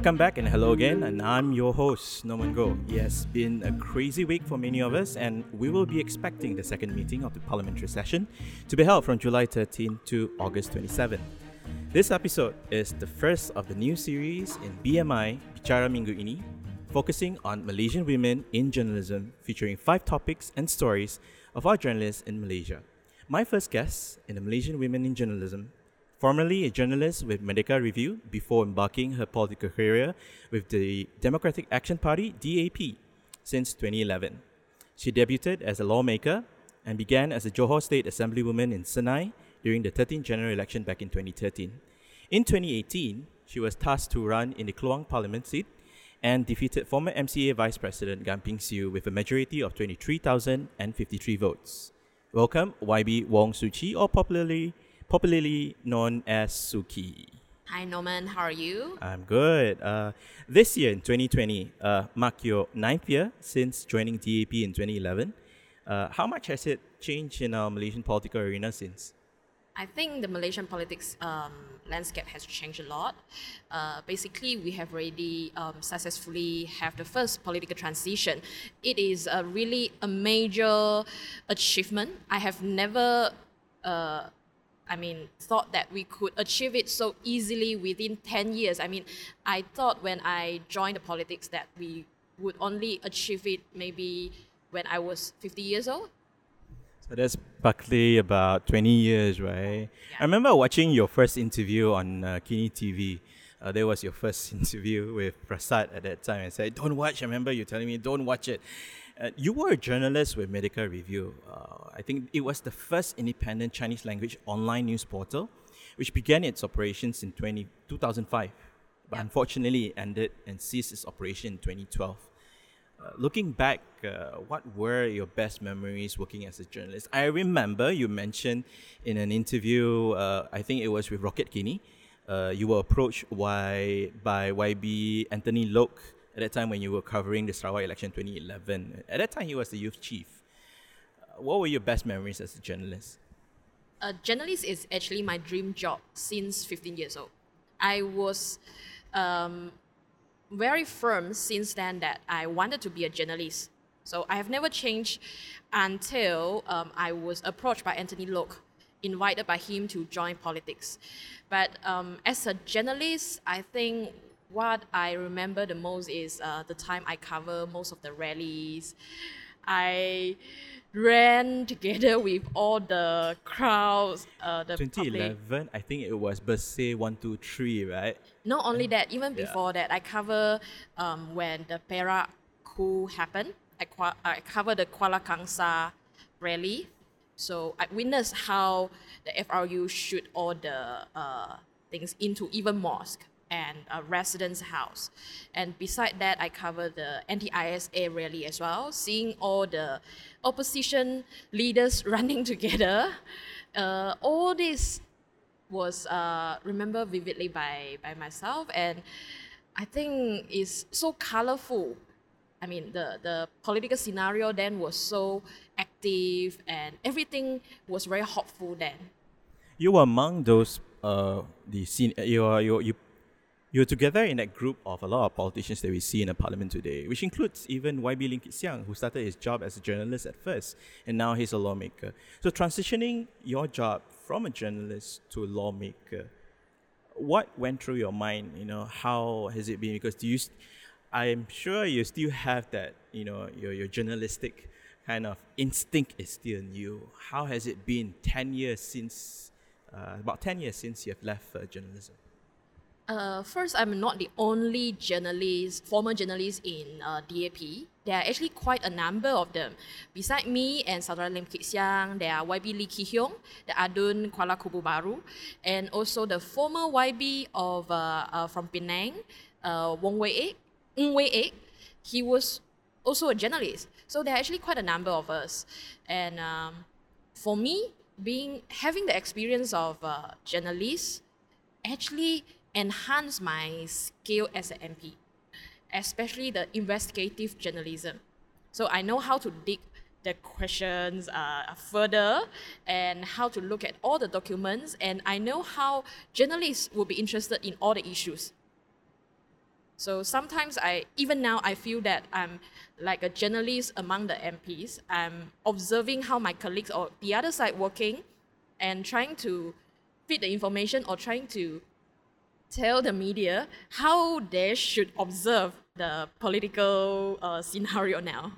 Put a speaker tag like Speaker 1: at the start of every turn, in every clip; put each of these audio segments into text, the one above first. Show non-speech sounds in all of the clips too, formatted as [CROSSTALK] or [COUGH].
Speaker 1: Welcome back and hello again, and I'm your host, Norman Go. Has been a crazy week for many of us, and we will be expecting the second meeting of the parliamentary session to be held from July 13 to August 27. This episode is the first of the new series in BMI Bicara Minggu Ini, focusing on Malaysian women in journalism, featuring five topics and stories of our journalists in Malaysia. My first guest in the Malaysian Women in Journalism Formerly a journalist with Merdeka Review before embarking her political career with the Democratic Action Party DAP since 2011. She debuted as a lawmaker and began as a Johor State Assemblywoman in Senai during the 13th general election back in 2013. In 2018, she was tasked to run in the Kluang Parliament seat and defeated former MCA Vice President Gan Ping Sieu with a majority of 23,053 votes. Welcome, YB Wong Shu Qi, or popularly popularly known as Suki.
Speaker 2: Hi Norman, how are you?
Speaker 1: I'm good. Uh, this year in 2020, uh, mark your ninth year since joining DAP in 2011. Uh, how much has it changed in our Malaysian political arena since?
Speaker 2: I think the Malaysian politics um, landscape has changed a lot. Uh, basically, we have already um, successfully have the first political transition. It is a really a major achievement. I have never uh, I mean, thought that we could achieve it so easily within 10 years. I mean, I thought when I joined the politics that we would only achieve it maybe when I was 50 years old.
Speaker 1: So that's practically about 20 years, right? Yeah. I remember watching your first interview on uh, Kini TV. Uh, there was your first [LAUGHS] interview with Prasad at that time. I said, "Don't watch." I remember you telling me, "Don't watch it." Uh, you were a journalist with Merdeka Review. Uh, I think it was the first independent Chinese language online news portal, which began its operations in 20, 2005, but yeah. unfortunately ended and ceased its operation in 2012. Uh, looking back, uh, what were your best memories working as a journalist? I remember you mentioned in an interview, uh, I think it was with Roketkini, uh, you were approached by, by YB Anthony Loke at that time when you were covering the Sarawak election 2011. At that time, he was the youth chief. Uh, what were your best memories as a journalist?
Speaker 2: A journalist is actually my dream job since 15 years old. I was um, very firm since then that I wanted to be a journalist. So I have never changed until um, I was approached by Anthony Loke, invited by him to join politics. But um, as a journalist, I think what I remember the most is uh, the time I cover most of the rallies. I ran together [LAUGHS] with all the crowds. Uh, the
Speaker 1: 2011,
Speaker 2: public.
Speaker 1: I think it was Bersih 123, right?
Speaker 2: Not only that, even before yeah. that, I cover um, when the Perak coup happened. I, I cover the Kuala Kangsar rally. So I witnessed how the FRU shoot all the uh, things into even mosque and a residence house. And beside that, I cover the anti-ISA rally as well, seeing all the opposition leaders [LAUGHS] running together. Uh, all this was uh, remembered vividly by, by myself, and I think is so colorful. I mean, the, the political scenario then was so active, and everything was very hopeful then.
Speaker 1: You were among those uh, the scene. You you you you're together in that group of a lot of politicians that we see in the parliament today, which includes even YB Lim Kit Siang, who started his job as a journalist at first, and now he's a lawmaker. So transitioning your job from a journalist to a lawmaker, what went through your mind? You know, how has it been? Because do you, st- I'm sure you still have that, you know, your, your journalistic kind of instinct is still you. How has it been 10 years since, uh, about 10 years since you have left uh, journalism?
Speaker 2: Uh, first, I'm not the only journalist, former journalist in uh, DAP. There are actually quite a number of them. Beside me and Saudara Lim Kit Siang, there are YB Lee Kee Hiong, the Adun Kuala Kubu Baru, and also the former YB of uh, uh, from Penang, uh, Wong Wei Ek, Ng Wei Aik. He was also a journalist. So there are actually quite a number of us. And um, for me, being having the experience of uh, journalists actually enhance my skill as an MP, especially the investigative journalism. So I know how to dig the questions uh, further and how to look at all the documents, and I know how journalists will be interested in all the issues. So sometimes I, even now, I feel that I'm like a journalist among the MPs. I'm observing how my colleagues or the other side working and trying to feed the information or trying to tell the media how they should observe the political uh, scenario now.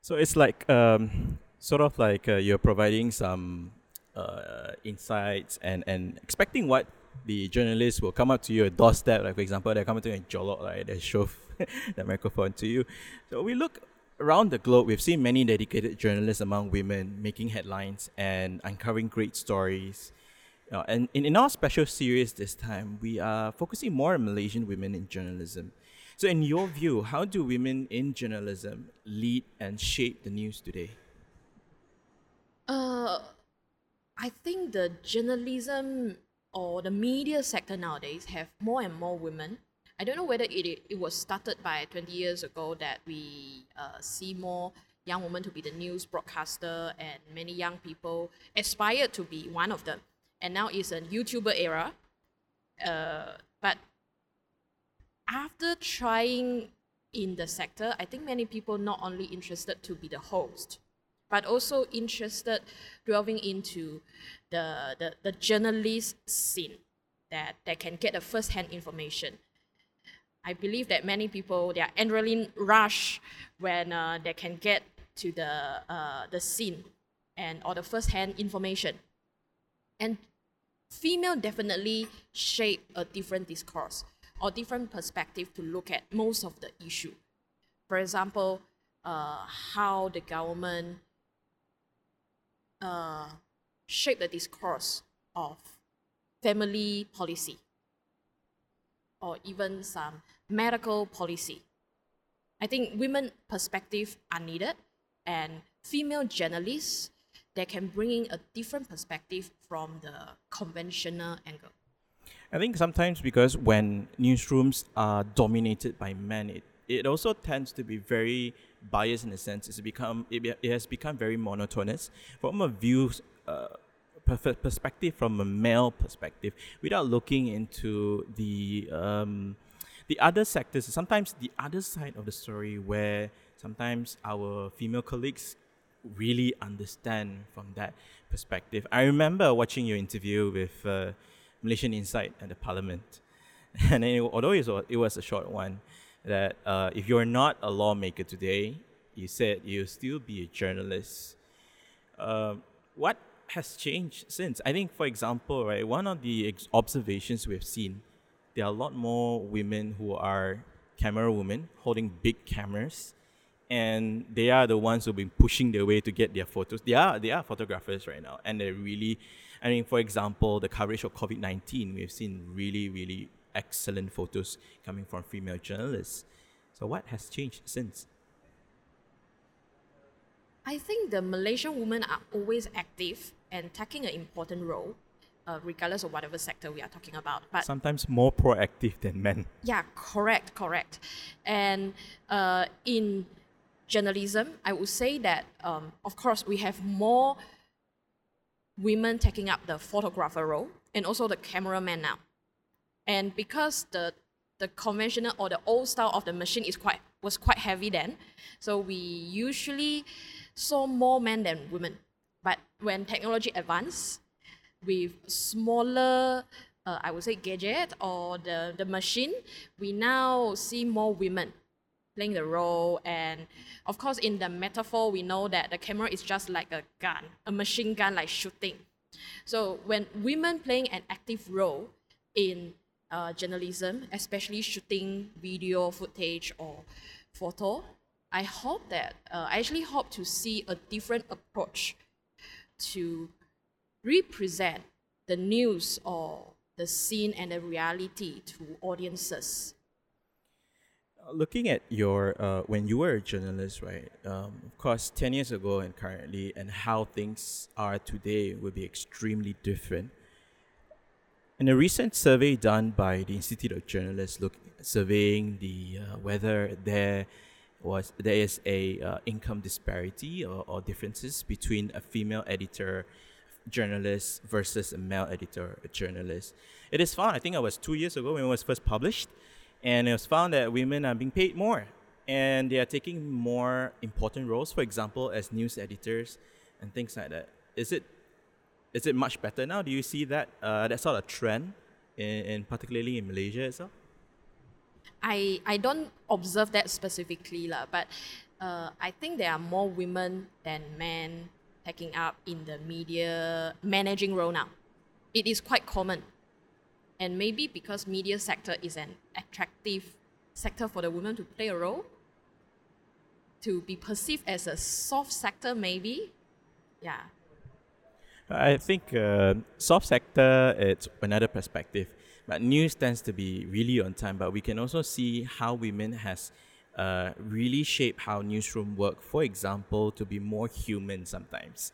Speaker 1: So it's like um, sort of like uh, you're providing some uh, insights and, and expecting what the journalists will come up to your doorstep. Like for example, they're coming to you in Jolok, right? They shove [LAUGHS] the microphone to you. So we look around the globe. We've seen many dedicated journalists among women making headlines and uncovering great stories. Uh, and in, in our special series this time, we are focusing more on Malaysian women in journalism. So, in your view, how do women in journalism lead and shape the news today?
Speaker 2: Uh, I think the journalism or the media sector nowadays have more and more women. I don't know whether it, it was started by 20 years ago that we uh, see more young women to be the news broadcaster and many young people aspire to be one of them. And now it's a YouTuber era. Uh, but after trying in the sector, I think many people not only interested to be the host, but also interested delving into the, the, the journalist scene that, that can get the first-hand information. I believe that many people, they are adrenaline rush when uh, they can get to the, uh, the scene and or the first-hand information. And female definitely shape a different discourse or different perspective to look at most of the issue. For example, uh, how the government uh, shape the discourse of family policy or even some medical policy. I think women perspective are needed and female journalists that can bring in a different perspective from the conventional angle.
Speaker 1: I think sometimes because when newsrooms are dominated by men, it, it also tends to be very biased in a sense. It's become it, it has become very monotonous from a view uh, perspective, from a male perspective, without looking into the um, the other sectors. Sometimes the other side of the story, where sometimes our female colleagues really understand from that perspective. I remember watching your interview with uh, Malaysian Insight at the Parliament, [LAUGHS] and it, although it was, it was a short one, that uh, if you're not a lawmaker today, you said you'll still be a journalist. Uh, what has changed since? I think, for example, right, one of the ex- observations we've seen, there are a lot more women who are camera women holding big cameras, and they are the ones who've been pushing their way to get their photos. They are they are photographers right now, and they're really, I mean, for example, the coverage of COVID nineteen, we've seen really really excellent photos coming from female journalists. So, what has changed since?
Speaker 2: I think the Malaysian women are always active and taking an important role, uh, regardless of whatever sector we are talking about.
Speaker 1: But sometimes more proactive than men.
Speaker 2: Yeah, correct, correct. And uh, in journalism, I would say that, um, of course, we have more women taking up the photographer role and also the cameraman now. And because the the conventional or the old style of the machine is quite was quite heavy then, so we usually saw more men than women. But when technology advanced, with smaller, uh, I would say gadget or the, the machine, we now see more women playing the role. And of course, in the metaphor, we know that the camera is just like a gun, a machine gun, like shooting. So when women playing an active role in uh, journalism, especially shooting video footage or photo, I hope that uh, I actually hope to see a different approach to represent the news or the scene and the reality to audiences.
Speaker 1: Looking at your uh, when you were a journalist, right? Um, of course, ten years ago and currently, and how things are today will be extremely different. In a recent survey done by the Institute of Journalists, look surveying the uh, whether there was there is a uh, income disparity or, or differences between a female editor journalist versus a male editor a journalist. It is fun. I think it was two years ago when it was first published, And it was found that women are being paid more and they are taking more important roles, for example, as news editors and things like that. Is it is it much better now? Do you see that uh, that sort of trend, in, in particularly in Malaysia itself?
Speaker 2: I, I don't observe that specifically, lah, but uh, I think there are more women than men taking up in the media managing role now. It is quite common. And maybe because media sector is an attractive sector for the women to play a role, to be perceived as a soft sector maybe. Yeah.
Speaker 1: I think uh, soft sector it's another perspective. But news tends to be really on time, but we can also see how women has uh, really shape how newsroom work. For example, to be more human sometimes,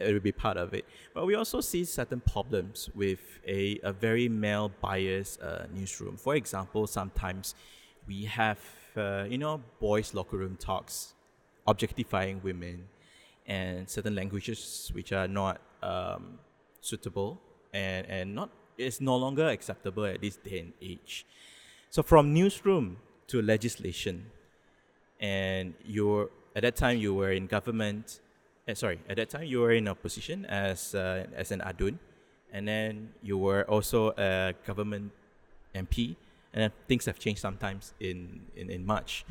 Speaker 1: it will be part of it. But we also see certain problems with a, a very male biased uh, newsroom. For example, sometimes we have uh, you know boys locker room talks, objectifying women, and certain languages which are not um, suitable and and not is no longer acceptable at this day and age. So from newsroom to legislation, and you're at that time you were in government. Uh, sorry, at that time you were in a position as uh, as an adun, and then you were also a government MP, and things have changed sometimes in in, in March,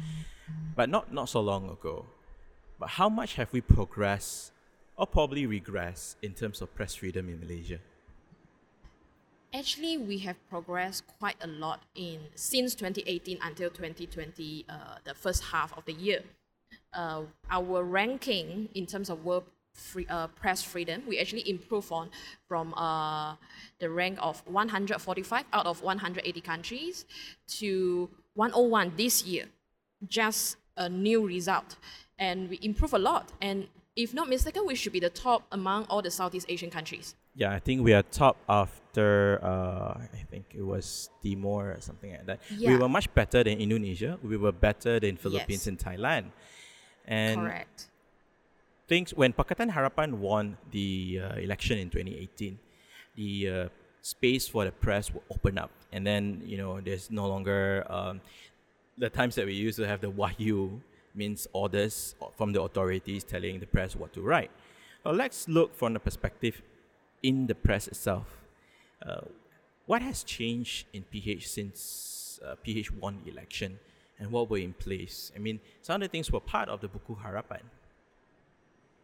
Speaker 1: but not not so long ago. But how much have we progressed, or probably regressed, in terms of press freedom in Malaysia?
Speaker 2: Actually, we have progressed quite a lot in since 2018 until 2020, uh, the first half of the year. Uh, our ranking in terms of world free, uh, press freedom, we actually improved on from uh, the rank of 145 out of 180 countries to 101 this year. Just a new result, and we improve a lot. And if not mistaken, we should be the top among all the Southeast Asian countries.
Speaker 1: Yeah, I think we are top after uh, I think it was Timor or something like that. We were much better than Indonesia. We were better than Philippines
Speaker 2: Yes.
Speaker 1: and Thailand. And
Speaker 2: Correct.
Speaker 1: things when Pakatan Harapan won the uh, election in 2018, the uh, space for the press will open up, and then you know there's no longer um, the times that we used to have the wahyu means orders from the authorities telling the press what to write. Well, let's look from the perspective in the press itself. Uh, what has changed in PH since uh, PH won the election, and what were in place? I mean, some of the things were part of the Buku Harapan.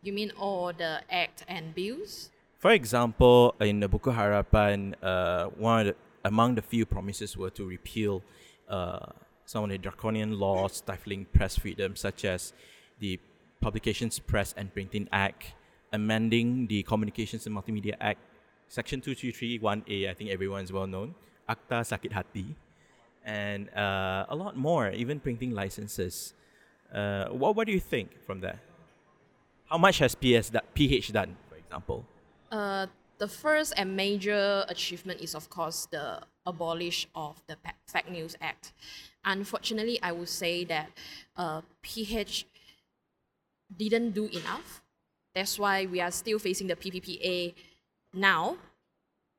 Speaker 2: You mean all the act and bills?
Speaker 1: For example, in the Buku Harapan, uh, one of the, among the few promises were to repeal uh, some of the draconian laws stifling press freedom, such as the Publications Press and Printing Act, amending the Communications and Multimedia Act, Section 2331A, I think everyone's well known, Akta Sakit Hati, and uh, a lot more, even printing licenses. Uh, what, what do you think from that? How much has PS PH done, for example?
Speaker 2: Uh, the first and major achievement is, of course, the abolish of the Fake News Act. Unfortunately, I would say that uh, PH didn't do enough. That's why we are still facing the PPPA now.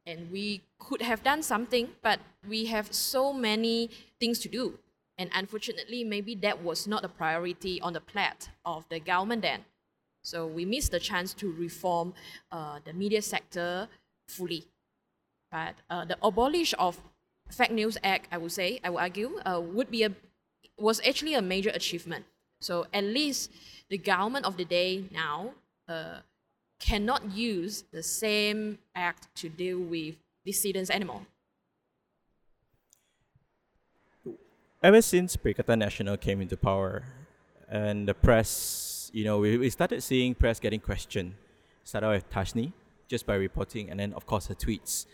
Speaker 2: And we could have done something, but we have so many things to do. And unfortunately, maybe that was not a priority on the plate of the government then. So we missed the chance to reform uh, the media sector fully. But uh, the abolish of Fake News Act, I would say, I would argue, uh, would be a was actually a major achievement. So at least the government of the day now uh, cannot use the same act to deal with dissidents anymore.
Speaker 1: ever since Perikatan Nasional came into power and the press, you know, we, we started seeing press getting questioned. Started with Tashny just by reporting, and then, of course, her tweets.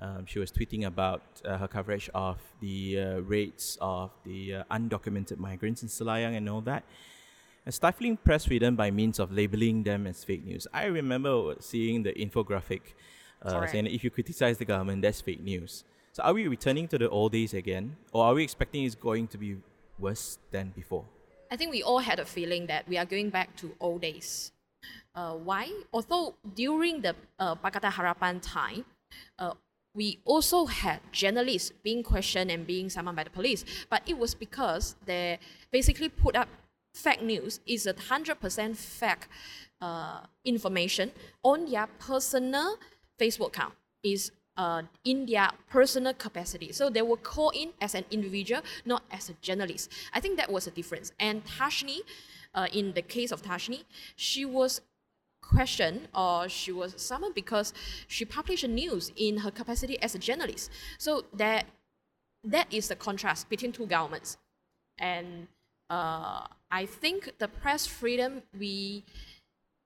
Speaker 1: Um, she was tweeting about uh, her coverage of the uh, rates of the uh, undocumented migrants in Selayang and all that. And stifling press freedom by means of labeling them as fake news. I remember seeing the infographic uh, saying if you criticize the government, that's fake news. So are we returning to the old days again, or are we expecting it's going to be worse than before?
Speaker 2: I think we all had a feeling that we are going back to old days. Uh, why? Although during the uh, Pakatan Harapan time, uh, we also had journalists being questioned and being summoned by the police, but it was because they basically put up fake news is a hundred percent fake uh, information on their personal Facebook account is uh, in their personal capacity. So they were called in as an individual, not as a journalist. I think that was a difference. And Tashny, uh, in the case of Tashny, she was questioned or she was summoned because she published news in her capacity as a journalist. So that that is the contrast between two governments. And uh, I think the press freedom we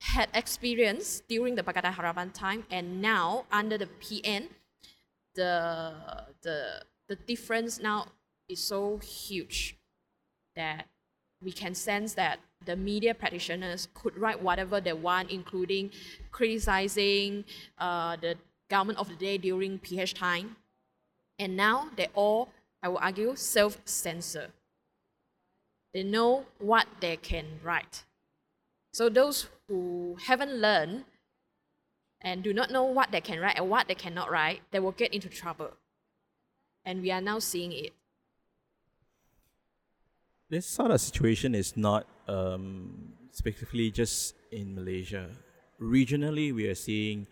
Speaker 2: had experienced during the Pakatan Harapan time and now under the PN, the the the difference now is so huge that we can sense that the media practitioners could write whatever they want, including criticizing uh, the government of the day during PH time. And now they all, I will argue, self censor. They know what they can write. So those who haven't learned and do not know what they can write and what they cannot write, they will get into trouble. And we are now seeing it.
Speaker 1: This sort of situation is not um, specifically just in Malaysia. Regionally, we are seeing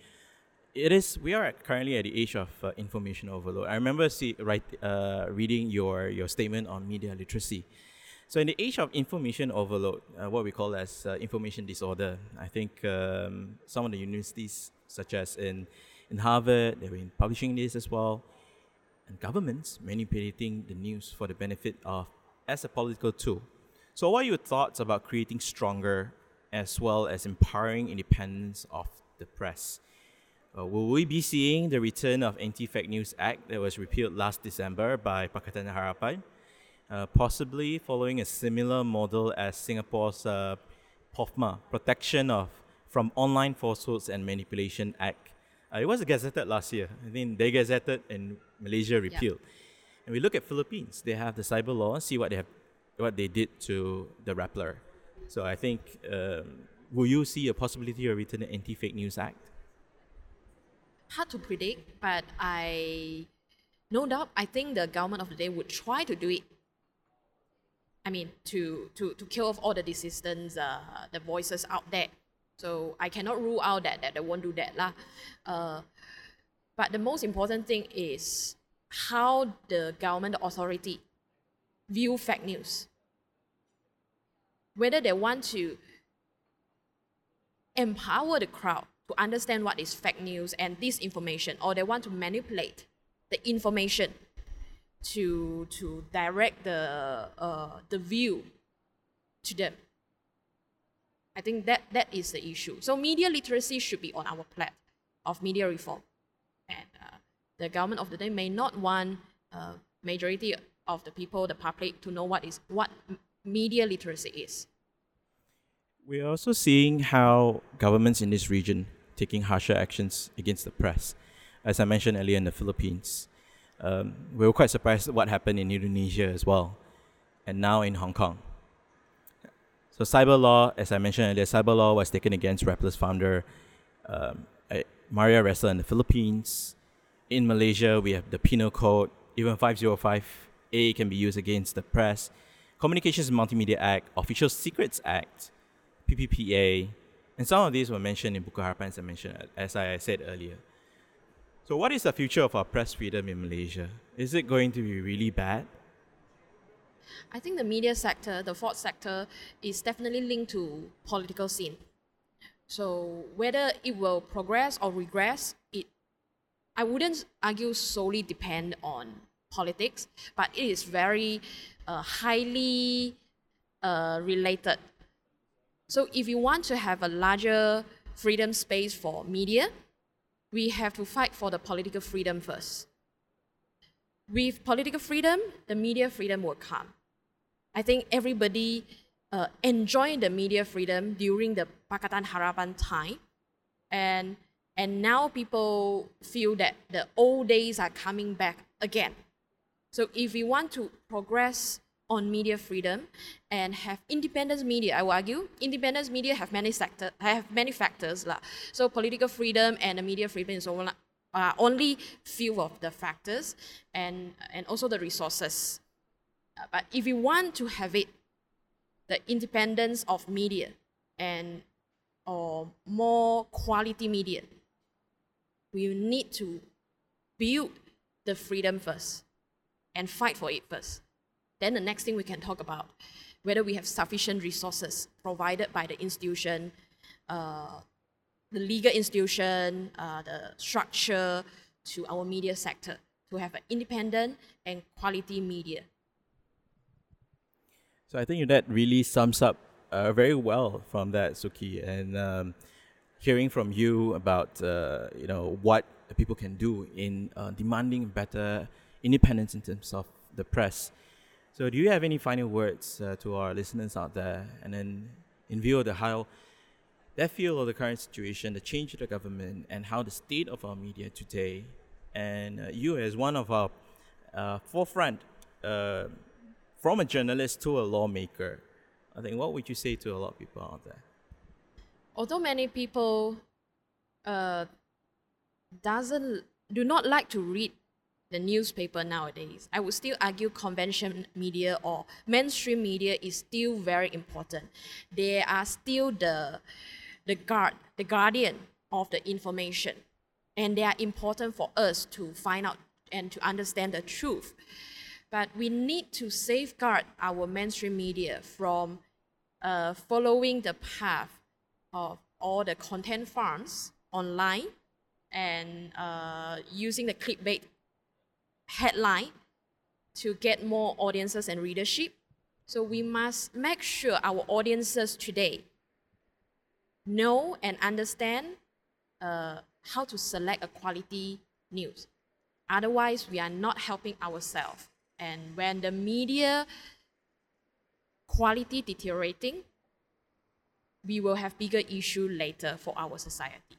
Speaker 1: it is we are currently at the age of uh, information overload. I remember see, write, uh, reading your your statement on media literacy. So in the age of information overload, uh, what we call as uh, information disorder, I think um, some of the universities, such as in in Harvard, they've been publishing this as well, and governments manipulating the news for the benefit of as a political tool. So, what are your thoughts about creating stronger as well as empowering independence of the press? Uh, will we be seeing the return of Anti-Fake News Act that was repealed last December by Pakatan Harapan, uh, possibly following a similar model as Singapore's uh, POFMA, Protection of from Online Falsehoods and Manipulation Act. Uh, it was gazetted last year. I think they gazetted and Malaysia repealed. Yeah. And we look at Philippines. They have the cyber law. See what they have, what they did to the Rappler. So I think, um, will you see a possibility of the Anti-Fake News Act?
Speaker 2: Hard to predict, but I, no doubt, I think the government of the day would try to do it. I mean, to to to kill off all the dissidents, uh, the voices out there. So I cannot rule out that that they won't do that lah. Uh, but the most important thing is how the government authority view fake news. Whether they want to empower the crowd to understand what is fake news and disinformation, or they want to manipulate the information to to direct the uh, the view to them. I think that that is the issue. So media literacy should be on our plate of media reform, and uh, the government of the day may not want uh, majority of the people, the public, to know what is what media literacy is.
Speaker 1: We are also seeing how governments in this region taking harsher actions against the press. As I mentioned earlier in the Philippines, um, we were quite surprised at what happened in Indonesia as well, and now in Hong Kong. So cyber law, as I mentioned earlier, cyber law was taken against Rappler's founder um, Maria Ressa in the Philippines. In Malaysia, we have the Penal Code, even 505A can be used against the press. Communications and Multimedia Act, Official Secrets Act, PPPA, and some of these were mentioned in Buku Harapan, as I mentioned, as I said earlier. So, what is the future of our press freedom in Malaysia? Is it going to be really bad?
Speaker 2: I think the media sector, the fourth sector, is definitely linked to political scene. So whether it will progress or regress, it I wouldn't argue solely depend on politics, but it is very uh, highly uh, related. So if you want to have a larger freedom space for media, we have to fight for the political freedom first. With political freedom, the media freedom will come. I think everybody uh, enjoyed the media freedom during the Pakatan Harapan time, and and now people feel that the old days are coming back again. So if we want to progress on media freedom and have independent media, I will argue independent media have many sector have many factors. La. So political freedom and the media freedom is one are only few of the factors and, and also the resources. Uh, but if we want to have it, the independence of media and or more quality media, we need to build the freedom first and fight for it first. Then the next thing we can talk about whether we have sufficient resources provided by the institution, uh, the legal institution, uh, the structure to our media sector to have an independent and quality media.
Speaker 1: So I think that really sums up uh, very well from that, Suki, and um, hearing from you about uh, you know what people can do in uh, demanding better independence in terms of the press. So, do you have any final words uh, to our listeners out there? And then, in view of the how they feel of the current situation, the change of the government, and how the state of our media today, and uh, you as one of our uh, forefront uh, from a journalist to a lawmaker, I think what would you say to a lot of people out there?
Speaker 2: Although many people uh, doesn't do not like to read the newspaper nowadays, I would still argue conventional media or mainstream media is still very important. They are still the the guard, the guardian of the information, and they are important for us to find out and to understand the truth. But we need to safeguard our mainstream media from uh, following the path of all the content farms online and uh, using the clickbait headline to get more audiences and readership. So we must make sure our audiences today know and understand uh, how to select a quality news. Otherwise, we are not helping ourselves. And when the media quality deteriorating, we will have bigger issue later for our society.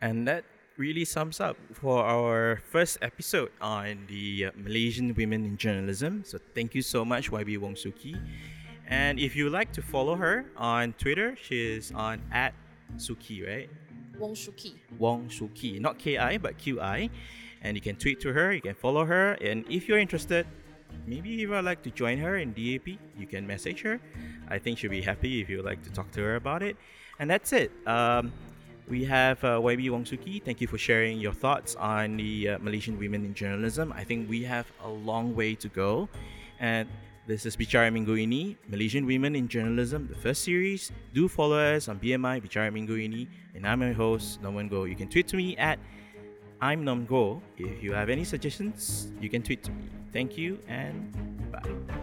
Speaker 1: And that really sums up for our first episode on the Malaysian women in journalism. So thank you so much, YB Wong Suki. And if you like to follow her on Twitter, she's on at Suki, right?
Speaker 2: Wong Suki.
Speaker 1: Wong Suki, not Ki but Qi. And you can tweet to her, you can follow her, and if you're interested, maybe if you'd like to join her in DAP, you can message her. I think she'll be happy if you'd like to talk to her about it. And that's it. Um, we have uh, YB Wong Suki. Thank you for sharing your thoughts on the uh, Malaysian women in journalism. I think we have a long way to go. And this is Bicara Minggu ini, Malaysian Women in Journalism, the first series. Do follow us on BMI, Bicara Minggu ini. And I'm your host, Norman Go. You can tweet to me at I'm Nom Go. If you have any suggestions, you can tweet to me. Thank you and bye.